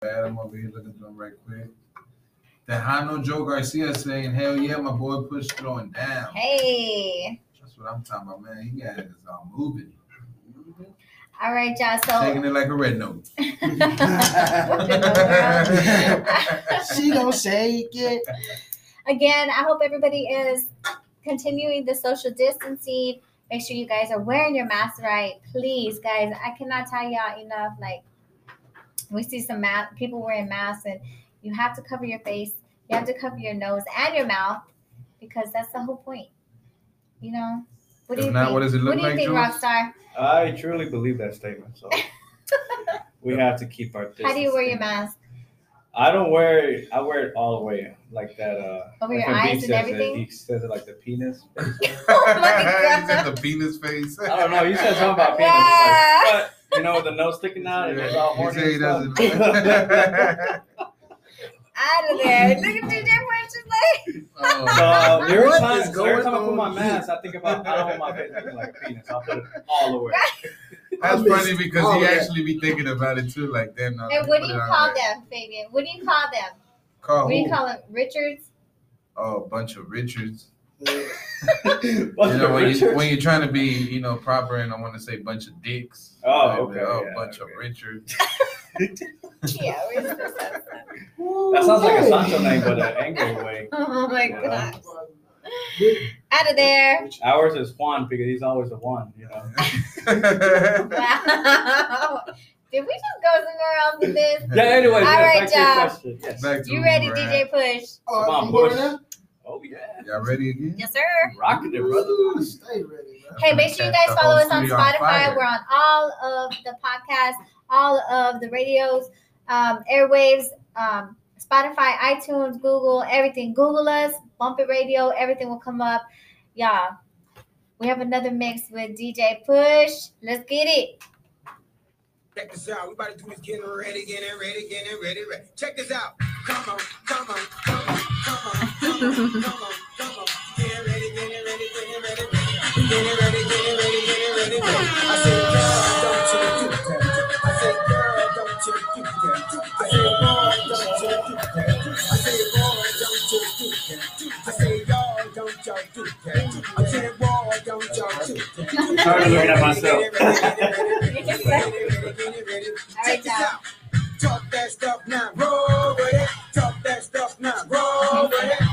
bad. I'm over here looking through them right quick. Tejano Joe Garcia saying, "Hell yeah, my boy Push throwing down." Hey. That's what I'm talking about, man. He got his all moving, All right, y'all. taking it like a red note. she don't shake it. again, I hope everybody is continuing the social distancing. Make sure you guys are wearing your mask right. Please, guys, I cannot tell y'all enough. Like, we see some ma- people wearing masks, and you have to cover your face, you have to cover your nose and your mouth because that's the whole point. You know? What do If you not, think? what does it look what do you like, think, Jules? Rockstar? I truly believe that statement. So we have to keep our. How do you wear your mask? I don't wear it. I wear it all the way, like that. Uh, Over your eyes and says it. everything? He says it like the penis. Oh my He said God. the penis face. I don't know. You said something about penis. Yeah. Like, but, you know, with the nose sticking out, and it's all He horny. said he doesn't. Out of there. Look at DJ French is like. Oh. So uh, every What time, is every going time I put my mask, I think about I don't want my face looking like a penis. I'll put it all the way. That's funny because all he that. actually be thinking about it too. Like, damn, And what do you call them, Fabian? What do you call them? Call What do you call them? Richards? Oh, a bunch of Richards. What's You know, when, you, when you're trying to be, you know, proper, and I want to say bunch of dicks. Oh, Like, okay, Oh, yeah, bunch of okay. Richards. Yeah, where's the That that sounds like a Sancho name, but an angry way. Oh my Yeah. god. Out of there. Ours is Juan because he's always a one, you know. Wow. Did we just go somewhere else with this? Yeah, anyway. All yeah, right, back to your y'all. question. Yes. Back to You ready, rap. DJ Push? Oh, Come on, you going push. Now? Oh yeah. Y'all ready again? Yes, sir. Rocking it, brother. Ooh, Stay ready, man. Hey, make sure you guys follow us on studio on Spotify. We're on all of the podcasts, all of the radios, um, airwaves, um, Spotify, iTunes, Google, everything. Google us, Bump It Radio, everything will come up. Y'all, we have another mix with DJ Push. Let's get it. Check this out. We about to do this getting ready, getting ready, getting ready, ready. Check this out. Come on, come on, come on, come on, tired of looking at myself. Alright, Talk that stuff now, roll with it. Talk that stuff now, roll with it.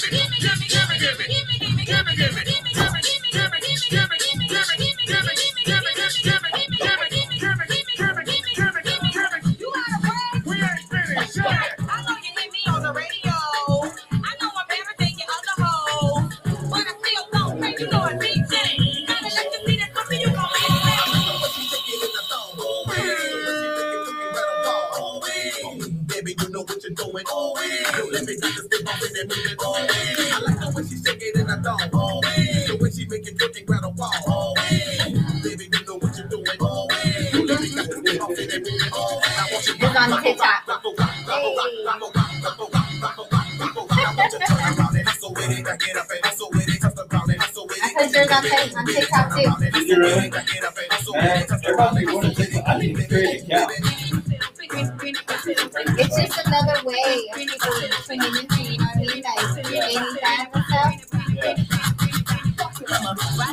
Mexican. another way. Of stuff.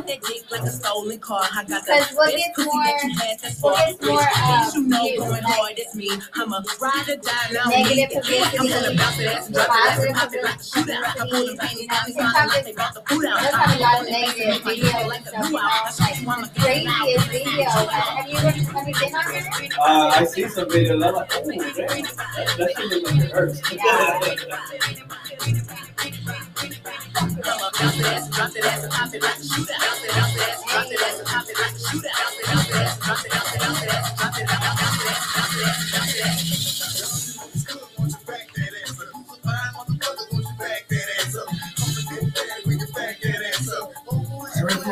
That dick like a stolen car. I got the best pussy more, that you had that's far. more, um, you know going like- hard, that's me. I'm a ride or die now. Negative I'm gonna bounce it ass and drop it ass and pop it like a shootout. I pull them panties down, these like they bought the food out. Let's have a lot of negative videos and stuff, you know, like craziest video. Have you ever, been on here? Uh, I see some. I'm like, oh, damn, that, that shit looks like it hurts.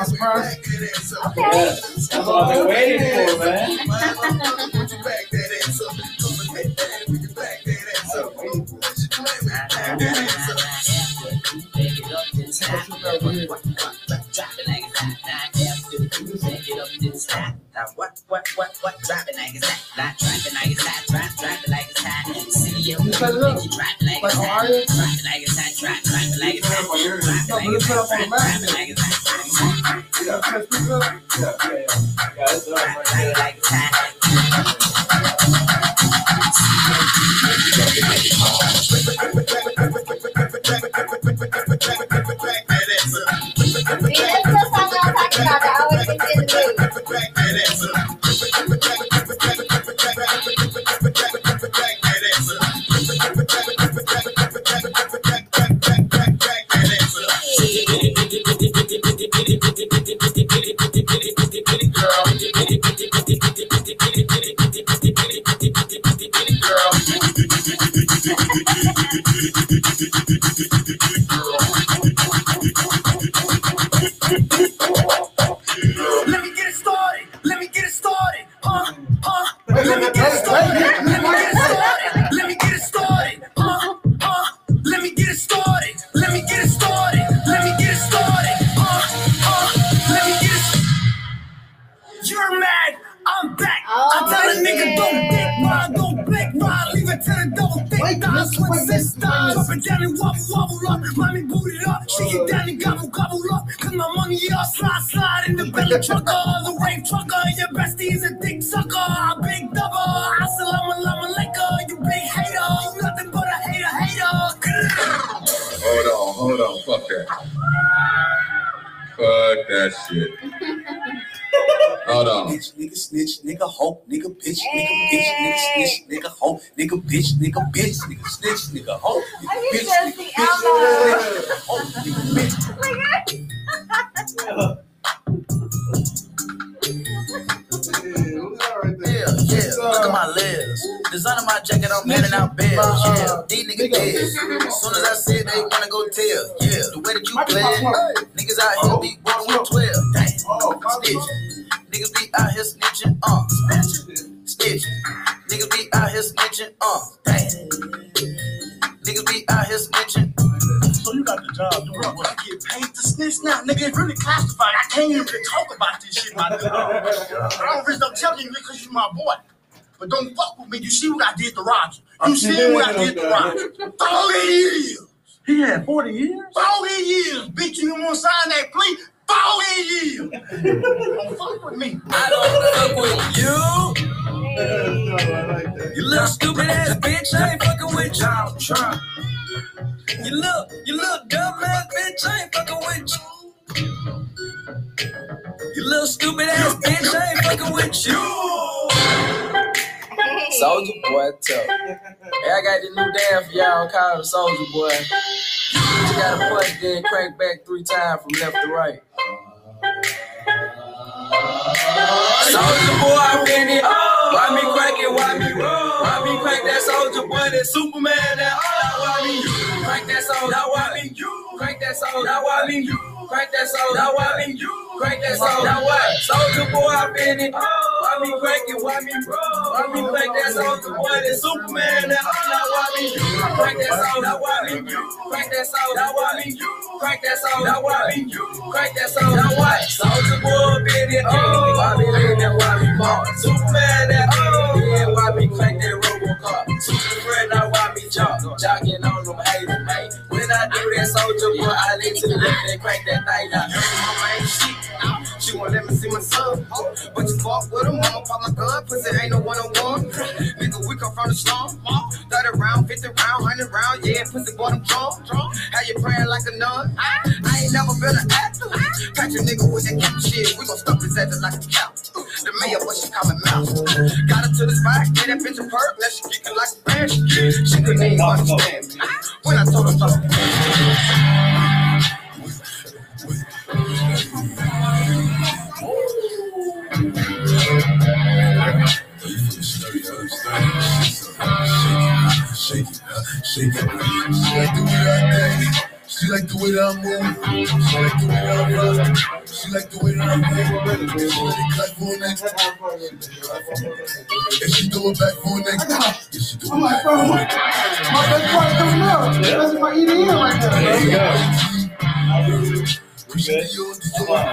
Surprise? Okay. Yes, that's what I've been waiting for, man. What, what, what, what? Drop it like it's hot. It like it's hot. It like it's hot. See you. You set it up. Drop it like Like it's on hot. Arya? Drop it like it's hot. Drop, drop it like it's hot. Drop it No, like but it's it's hot. set up on the Drop it magnet. like it's hot. Yeah, press this up. Let me get it started. Let me get it started. Let me get it started. Huh? Huh? Let me get it started. Let me get it started. Let me get it started. Huh? Huh? Let me get it. You're mad. I'm back. I tell a nigga don't dick ride, don't ride, leave it to the double thick thighs, swing six thighs, down and wobble wobble up, mommy boot it up, shake it down and gobble gobble up, cause my money up, slide slide in the belly trucker, the wave trucker, your bestie is a dick sucker, a big Hold on. Fuck that. Fuck that shit. Hold on. Bitch, nigga, snitch, nigga, hoe, nigga, bitch, nigga, bitch, nigga, snitch, nigga, hoe, nigga, bitch, nigga, bitch, nigga, snitch, nigga, hoe, nigga, bitch, can just see bitch, nigga, hoe, nigga, bitch. Yeah. Look at my legs. Design of my jacket, I'm handing out bills. Yeah, these niggas dead. As soon as I said they wanna go tell. Yeah, the way that you play. Niggas out here be working with 12. Damn. Snitch. Niggas be out here snitching. Uh, snitching. Niggas be out here snitching. Uh, damn. Niggas be out here snitching. So you got the job doing what? I get paid to snitch now, nigga. It's really classified. I can't even talk about this shit, my nigga. Oh, I don't really don't you because you my boy. But don't fuck with me. You see what I did to Roger. You see what I did to Roger. 40 years. He had 40 years? 40 years. Bitch, you want to sign that plea? 40 years. don't fuck with me. I don't fuck with you. You little stupid ass bitch, I ain't fucking with you. I'm trying. You look, you little dumb ass bitch, I ain't fucking with you. You little stupid ass bitch, I ain't fucking with you. Soldier boy, tough. Hey, I got this new dance for y'all called Soldier Boy. You gotta punch, then crank back three times from left to right. Soldier boy, I'm in it. Why me crank it? Why me roll? Why me crank that soldier boy? That Superman? That oh, why me you crank that soldier? Now why me you crank that soldier? Now why me you crank that soldier? Now why me you crank that soldier? Now what? Soldier boy, I'm in it. Why me crank it? Why me roll? Why me crank that soldier boy? That Superman? That oh, now why me you crank that soldier? Now why me you crank that soldier? Now why me you crank that soldier? Now why me you crank that soldier? Now what? Soldier boy, it. Oh, why me lean that? Why me ball? Superman? That oh, yeah, why me crank that Robocop? Superman? Now why me jog? Jogging on them haters, man. When I do that soldier boy, I let to the left and crank that thing out. Mama ain't shit. She won't let me see my son. But you fuck with him, mama pop my gun. Pussy ain't no one on one. Nigga, we come from the slum. 30 round, 50 round, 100 round. Yeah, pussy boy, drunk. How you praying like a nun? I ain't never been an actor. Catch a nigga with that cute shit. We gon' stuff his ass like a cow. The mayor, what she call me mouse. Got her to the spot, get that bitch a perk. Now she kicking like a band. She couldn't even understand me. When I told her, talk. Shake it. She like the way I dance. She like the way that I move. She like the way that I rock. She like the way that I move. She clap for a. And she throw it back for next. And she throw it back for a my, best part coming up. That's my EDM right there. There you go. To you. Come on.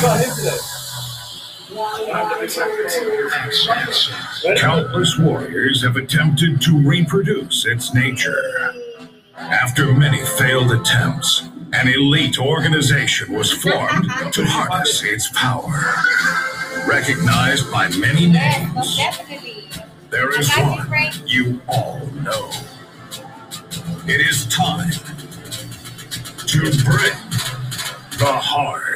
Go ahead today. Countless warriors have attempted to reproduce its nature. After many failed attempts, an elite organization was formed to harness its power. Recognized by many names, there is one you all know. It is time to break the. Welcome.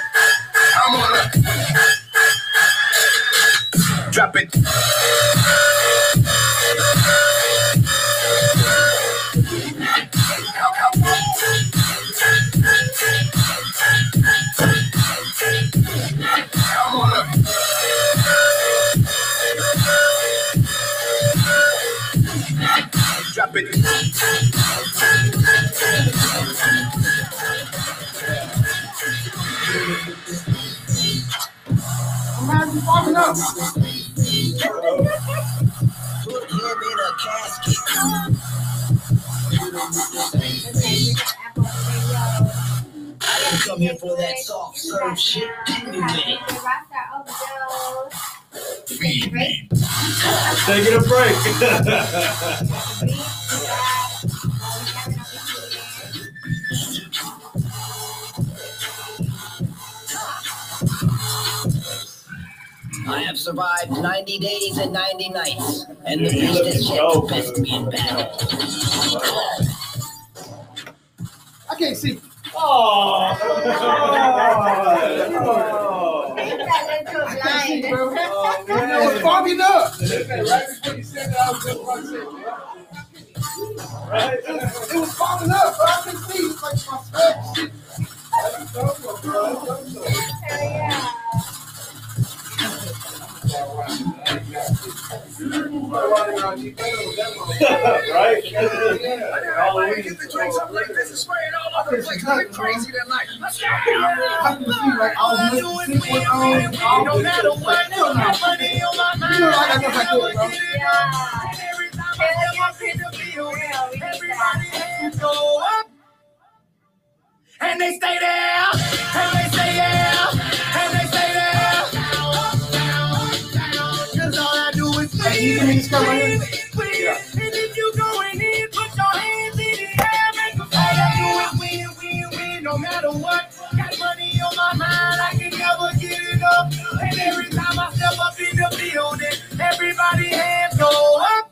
Taking a break. I have survived 90 days and 90 nights, and the Yeah, you beast look has yet to best me in battle. I can't see. Oh. I can't see, bro. You fogging up. Right before you said that, I was just about to Right? It was fogging up, bro. I couldn't see. It's like my sweat. shit. That's right? Everybody get the drinks up like this and all over the place. Get crazy that night. Go. I can see, like, I was listening to it on. I No matter what, it no money on my mind. I never do it, bro. Every time I up in the go up. And they stay there, and they stay there, and they stay there. Is win, win, win, no matter what. Got money on my mind, I can never get it up. And every time I step up in the building, everybody hands go up.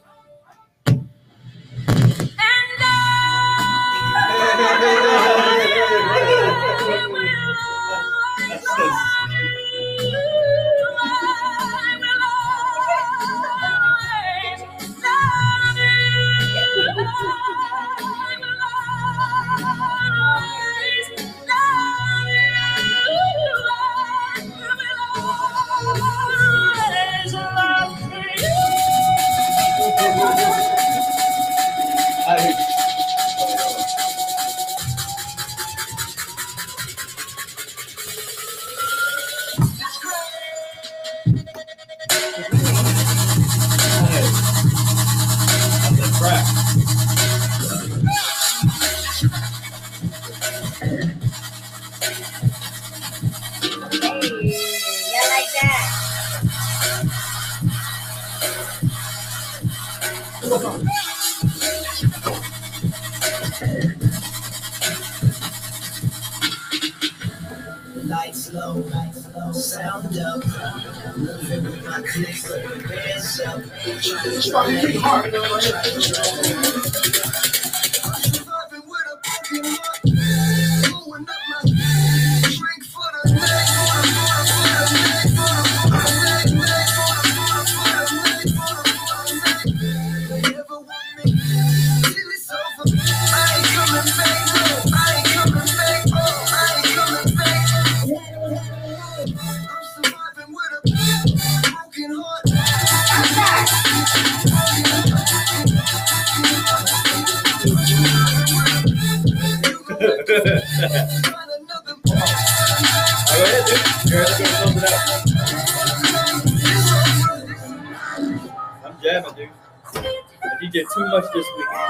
You much this week. How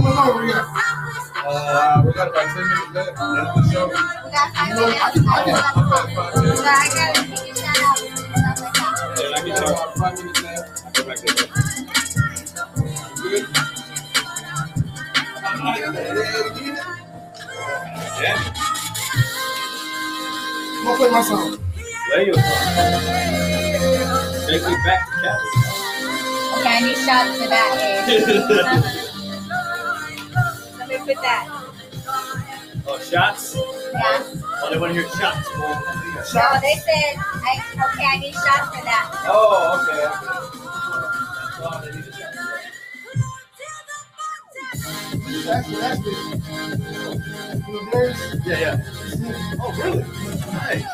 much longer we got? Uh, we got about 10 minutes left. That's the show. We got five You know, I minutes. can, I can, About five So minutes. I gotta take a shout out and stuff like that. Yeah, I We can got talk. about five minutes left. Go back there. Good. Yeah. I'm gonna play my song. There you go. Take me back to Cali. Okay, I need shots for that. Let me put that. oh, shots? Yeah. Oh, they want to hear shots. No, they said, I, okay, I need shots for that. Oh, okay. okay. Oh, they need a shot. That's, that's it. You know, Yeah, yeah. Oh, really? Nice.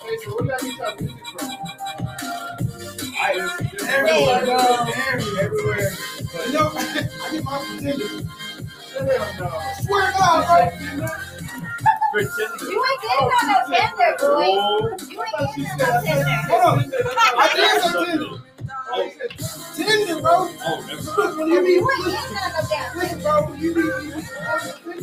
Hey, so where you got music from? Everywhere. Everywhere. You know, I get my pretenders. Hell no. Swear to God, pretending. You ain't getting on no tender, boy. You ain't getting on no tender. Hold on. I did say Tinder. oh, Tinder, bro. oh, never mind. You ain't getting on no damn listen, bro, you need, you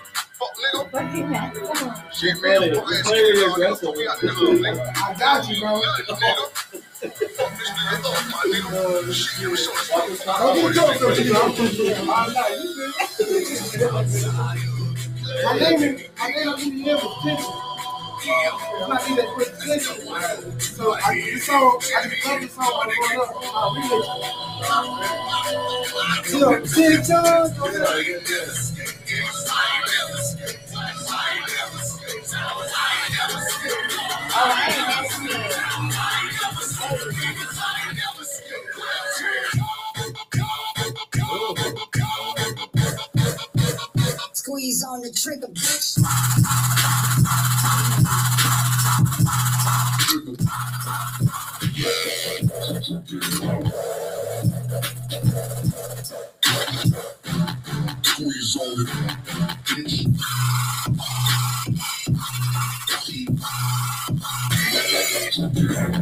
got you, bro. Don't get jokes, though, you know. I'm not, you good. My name is, my name is Indiana Tinder. It's not even quick Tinder. So I this song, I just love this song when I growing up. I remix. Yo, TikTok. Oh, I ain't Squeeze on the trigger, bitch. Squeeze on it, Middle fingers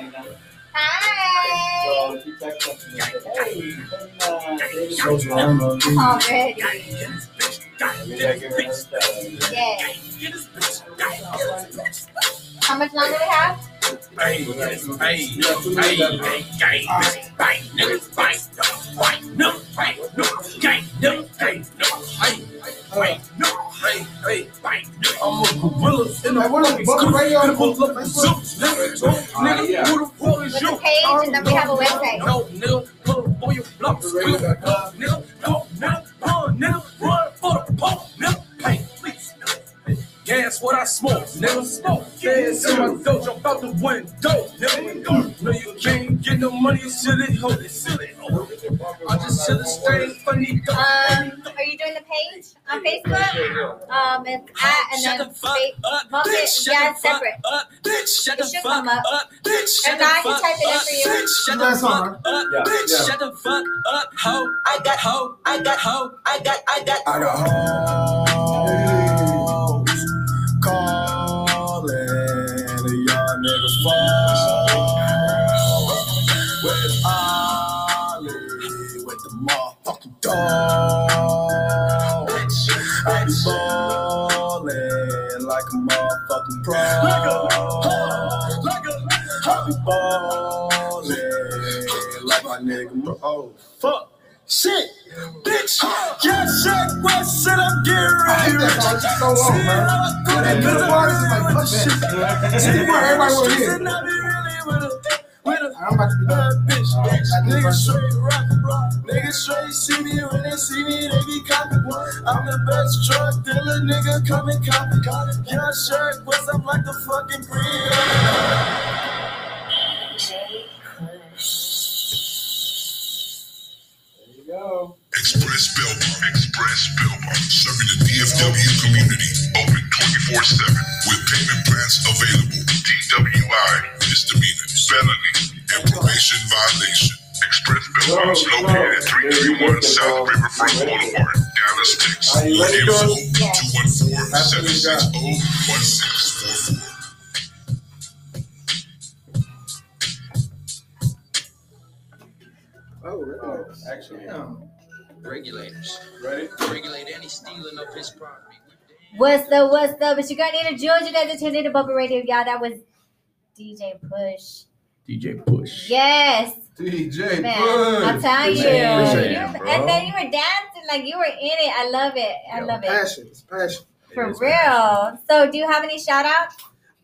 uh. Already. Yes. How much longer do we have? Hey, hey, hey, hey, hey, I'm a gorilla in what up, Bubba Radio on the Facebook? nigga, who the fuck is you? page, and then we have a website. No, nigga, pull up on your blocks, nigga, go, nigga, run, for the pole, nigga. Gas what I smoke, nigga, smoke. Feds in my dojo, about the window, nigga. No, you can't get no money, you silly hoe, silly hoe. I just should have stayed funny, Um, are you doing the page on Facebook? Um, it's at and Shut then the fuck fa- up, bump bitch. Shut Yeah, the fuck separate. up, bitch. Shut It the should fuck come up. up, bitch. Shut I the can fuck type it in up, for you. bitch. Shut the That's all fuck up, Yeah, bitch. yeah. Shut the fuck up, ho. I got ho. I got ho. I got. I got. I got hoes motherfucking dog. I be ballin' like a motherfucking pro. I be ballin' like my nigga. Oh, fuck. Shit, bitch, yeah, shit, what shit I'm getting I ready hate that song. So long, man. That middle part is like, oh, fuck that. See, part everybody want to hear. I'm about to be done. bitch, I niggas straight rock, rock. Niggas straight see me when they see me, they be copy. I'm the best drug dealer, nigga, come and copy. Your shirt was up like the fucking green. There you go. Express Belmont. Express Belmont. Serving the DFW community. Open 24 7 with payment plans available. DWI, misdemeanor, felony, and probation violation. Express Belmont is located at 331 South Riverfront Boulevard, Dallas, Texas. Are you More ready, info George? 214 760 1644. Oh, really? Actually, Regulators. ready? Regulate any stealing of his property. What's up? What's up? It's your girl Nina George. You guys are tuned into Bubba Radio, y'all. That was DJ Push. DJ Push. Yes, DJ man. I'm Push. telling you. Appreciate You- appreciate it, bro. and then you were dancing like you were in it. I love it. I Yo, love it. Passion. It's passion. For It is, real. So, do you have any shout outs?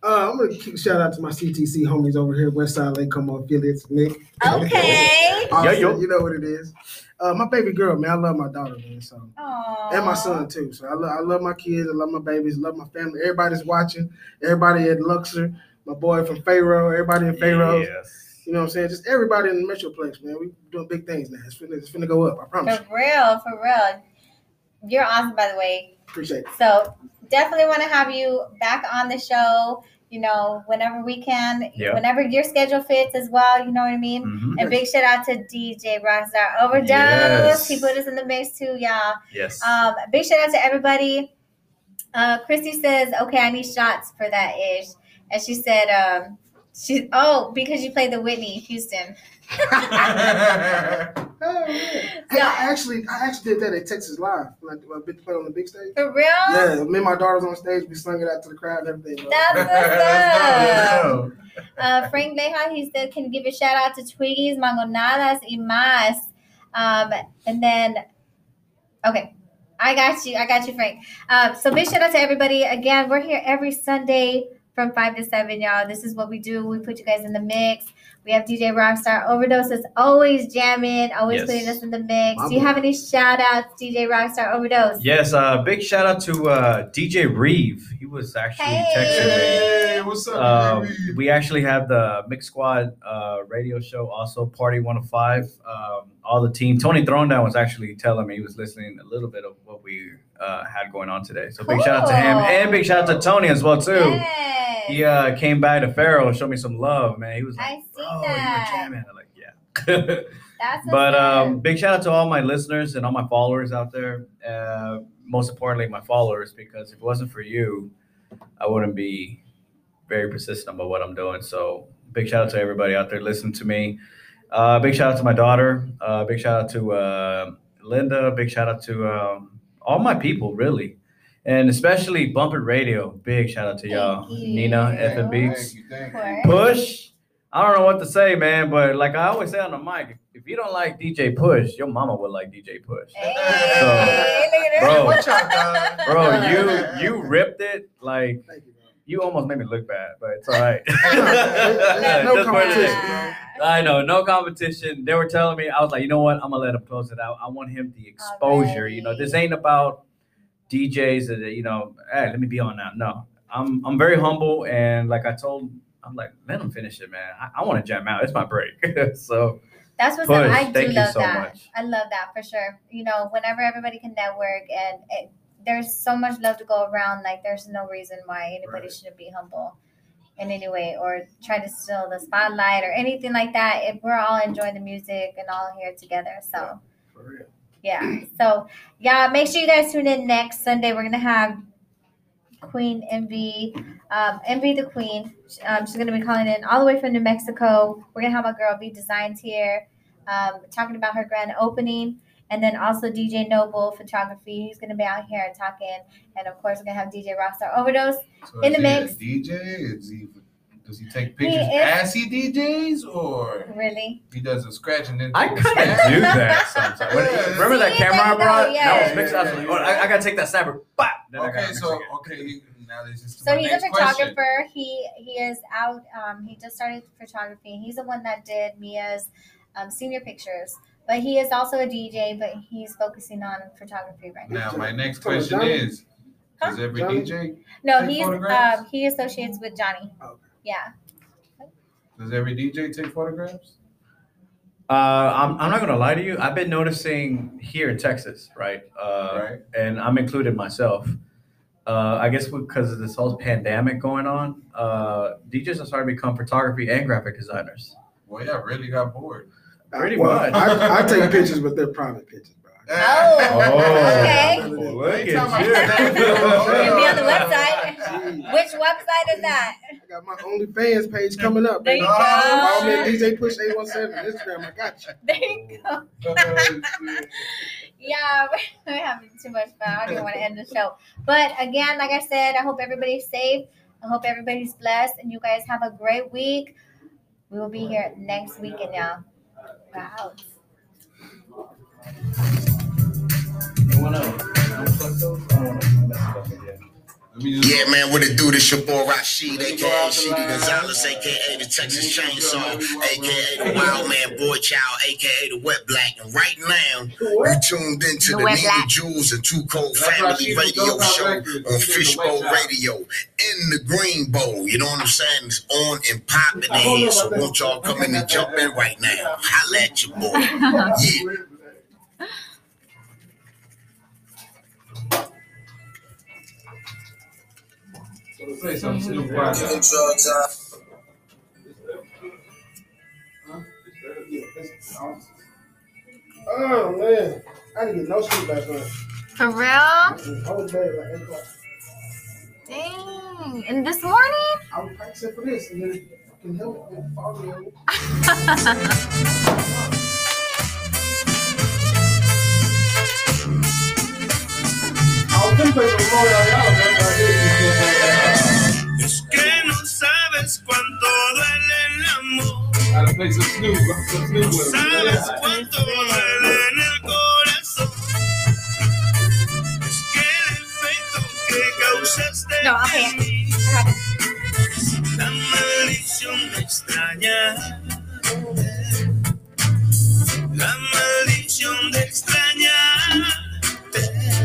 Uh, I'm gonna keep shout out to my CTC homies over here, Westside Lake Como affiliates, Nick. Okay. Austin, Yeah, yo. you know what it is. Uh, my baby girl, man, I love my daughter, man. So Aww. and my son too. So I love, I love my kids, I love my babies, love my family. Everybody's watching. Everybody at Luxor, my boy from Pharaoh, everybody in Pharaoh. Yes. You know what I'm saying? Just everybody in the Metroplex, man. We doing big things now. It's finna, it's finna go up. I promise. For real. For real. You're awesome, by the way. Appreciate it. So, definitely want to have you back on the show. You know, whenever we can, Yeah. whenever your schedule fits as well. You know what I mean. Mhm. And big shout out to DJ Rockstar Overdose. Yes. He put us in the mix too, y'all. Yes. Um, big shout out to everybody. Uh, Christy says, "Okay, I need shots for that ish," and she said, um, "She oh because you played the Whitney Houston." Oh, yeah. Hey, I actually, I actually did that at Texas Live when I, when I bit- played on the big stage. For real? Yeah, me and my daughter was on stage. We sung it out to the crowd and everything. bro. That's what's up. Uh, Frank Leja, he said, can you give a shout out to Twiggies, Mangonadas, y más? Um, and then, okay, I got you. I got you, Frank. Um, so big shout out to everybody. Again, we're here every Sunday from 5 to 7, y'all. This is what we do. We put you guys in the mix. We have DJ Rockstar Overdose that's always jamming, always Yes. putting us in the mix. My Do you boy. have any shout outs, DJ Rockstar Overdose? Yes, uh, big shout out to uh, DJ Reeve. He was actually texting me. Hey, what's up, Um, we actually have the Mix Squad uh, radio show, also Party 105. Um, all the team. Tony Throndown was actually telling me he was listening a little bit of what we uh, had going on today. So big shout out to him, and big shout out to Tony as well too. Yes. He uh, came by to Pharaoh, and showed me some love, man. He was like, I see "Bro, you were that. jamming." I'm like, yeah. That's but um, big shout out to all my listeners and all my followers out there. Uh, most importantly, my followers, because if it wasn't for you, I wouldn't be very persistent about what I'm doing. So big shout out to everybody out there listening to me. Uh, big shout out to my daughter. Uh, big shout out to uh, Linda. Big shout out to um, all my people, really, and especially Bumper Radio. Big shout out to y'all, you. Nina, F and Beats. Thank you, thank Of you. course. Push. I don't know what to say, man, but like I always say on the mic, if you don't like DJ Push, your mama would like DJ Push. Hey, So, bro. y'all? Bro, you you ripped it like you, almost made me look bad, but it's all right. No Just put it in. competition. I know, no competition. They were telling me, I was like, you know what? I'm gonna let him close it out. I want him the oh, exposure. You know, this ain't about DJs that you know. Hey, let me be on now. No, I'm I'm very humble, and like I told, I'm like, let him finish it, man. I, I want to jam out. It's my break. so That's what's Push. I do Thank love so that. much. I love that for sure. You know, whenever everybody can network and it, there's so much love to go around, like there's no reason why anybody Right. shouldn't be humble in any way or try to steal the spotlight or anything like that. If we're all enjoying the music and all here together, so For real. Yeah. So yeah, make sure you guys tune in next Sunday. We're gonna have Queen Envy, um, Envy the Queen. Um, she's gonna be calling in all the way from New Mexico. We're gonna have my girl V Designs here, um, talking about her grand opening, and then also DJ Noble Photography. He's gonna be out here talking, and of course we're gonna have DJ Rockstar Overdose. So In the mix. DJ? Is he? Does he take pictures is- as he DJs, or Really? he does a scratch and then? I take a kind of do that sometimes. Yeah. remember that camera I brought? yeah. That was mixed up. Yeah, yeah, Oh, I, I gotta take that snapper. Bop. Then I gotta Okay, so again. okay, now this is So he's a next question. photographer. He he is out. Um, he just started photography. He's the one that did Mia's um, senior pictures. But he is also a DJ. But he's focusing on photography right now. Now my next Come on, question is: Does every Johnny? DJ No, he's um, he associates with Johnny. Okay. Yeah. does every DJ take photographs? Uh, I'm, I'm not gonna lie to you. I've been noticing here in Texas, right? Uh, Right. And I'm included myself. Uh, I guess because of this whole pandemic going on, uh, DJs are starting to become photography and graphic designers. Well, yeah, really got bored. Pretty well, much. I, I take pictures, but they're private pictures, bro. Oh. oh, okay. Look at Anytime I you. get that- You'll be on the website. Which website is that? I got my OnlyFans page coming up. There you go. Follow me at DJ Push 817 Instagram. I got you. There you go. Oh, Yeah, we're having too much fun. I don't want to end the show. But again, like I said, I hope everybody's safe. I hope everybody's blessed and you guys have a great week. We will be here next weekend now. Wow. Yeah, man, what it do? This your boy Rashid, aka Sheedy Gonzalez, aka the Texas Chainsaw, aka the Wild Man Boy Child, aka the Wet Black. And right now, you tuned into The the, Wet Nina Black. Jules and Two Cold Family Radio Show House on This is the Fishbowl Radio in the Green Bowl. You know what I'm saying? It's on and popping in here. So won't y'all come in and jump in right now? Holla at your boy. Yeah. Say something Snoop Dogg. Oh, man. I didn't get no sleep last night. For real? I was in bed like 8 o'clock. Dang. And this morning? I was practicing for this, and then I can help it. Follow me. I was gonna play some Royal Ayala, man, but I didn't. Sabes cuánto duele en el corazón. Es que el efecto que causaste No, okay. en mí, la maldición de extrañar.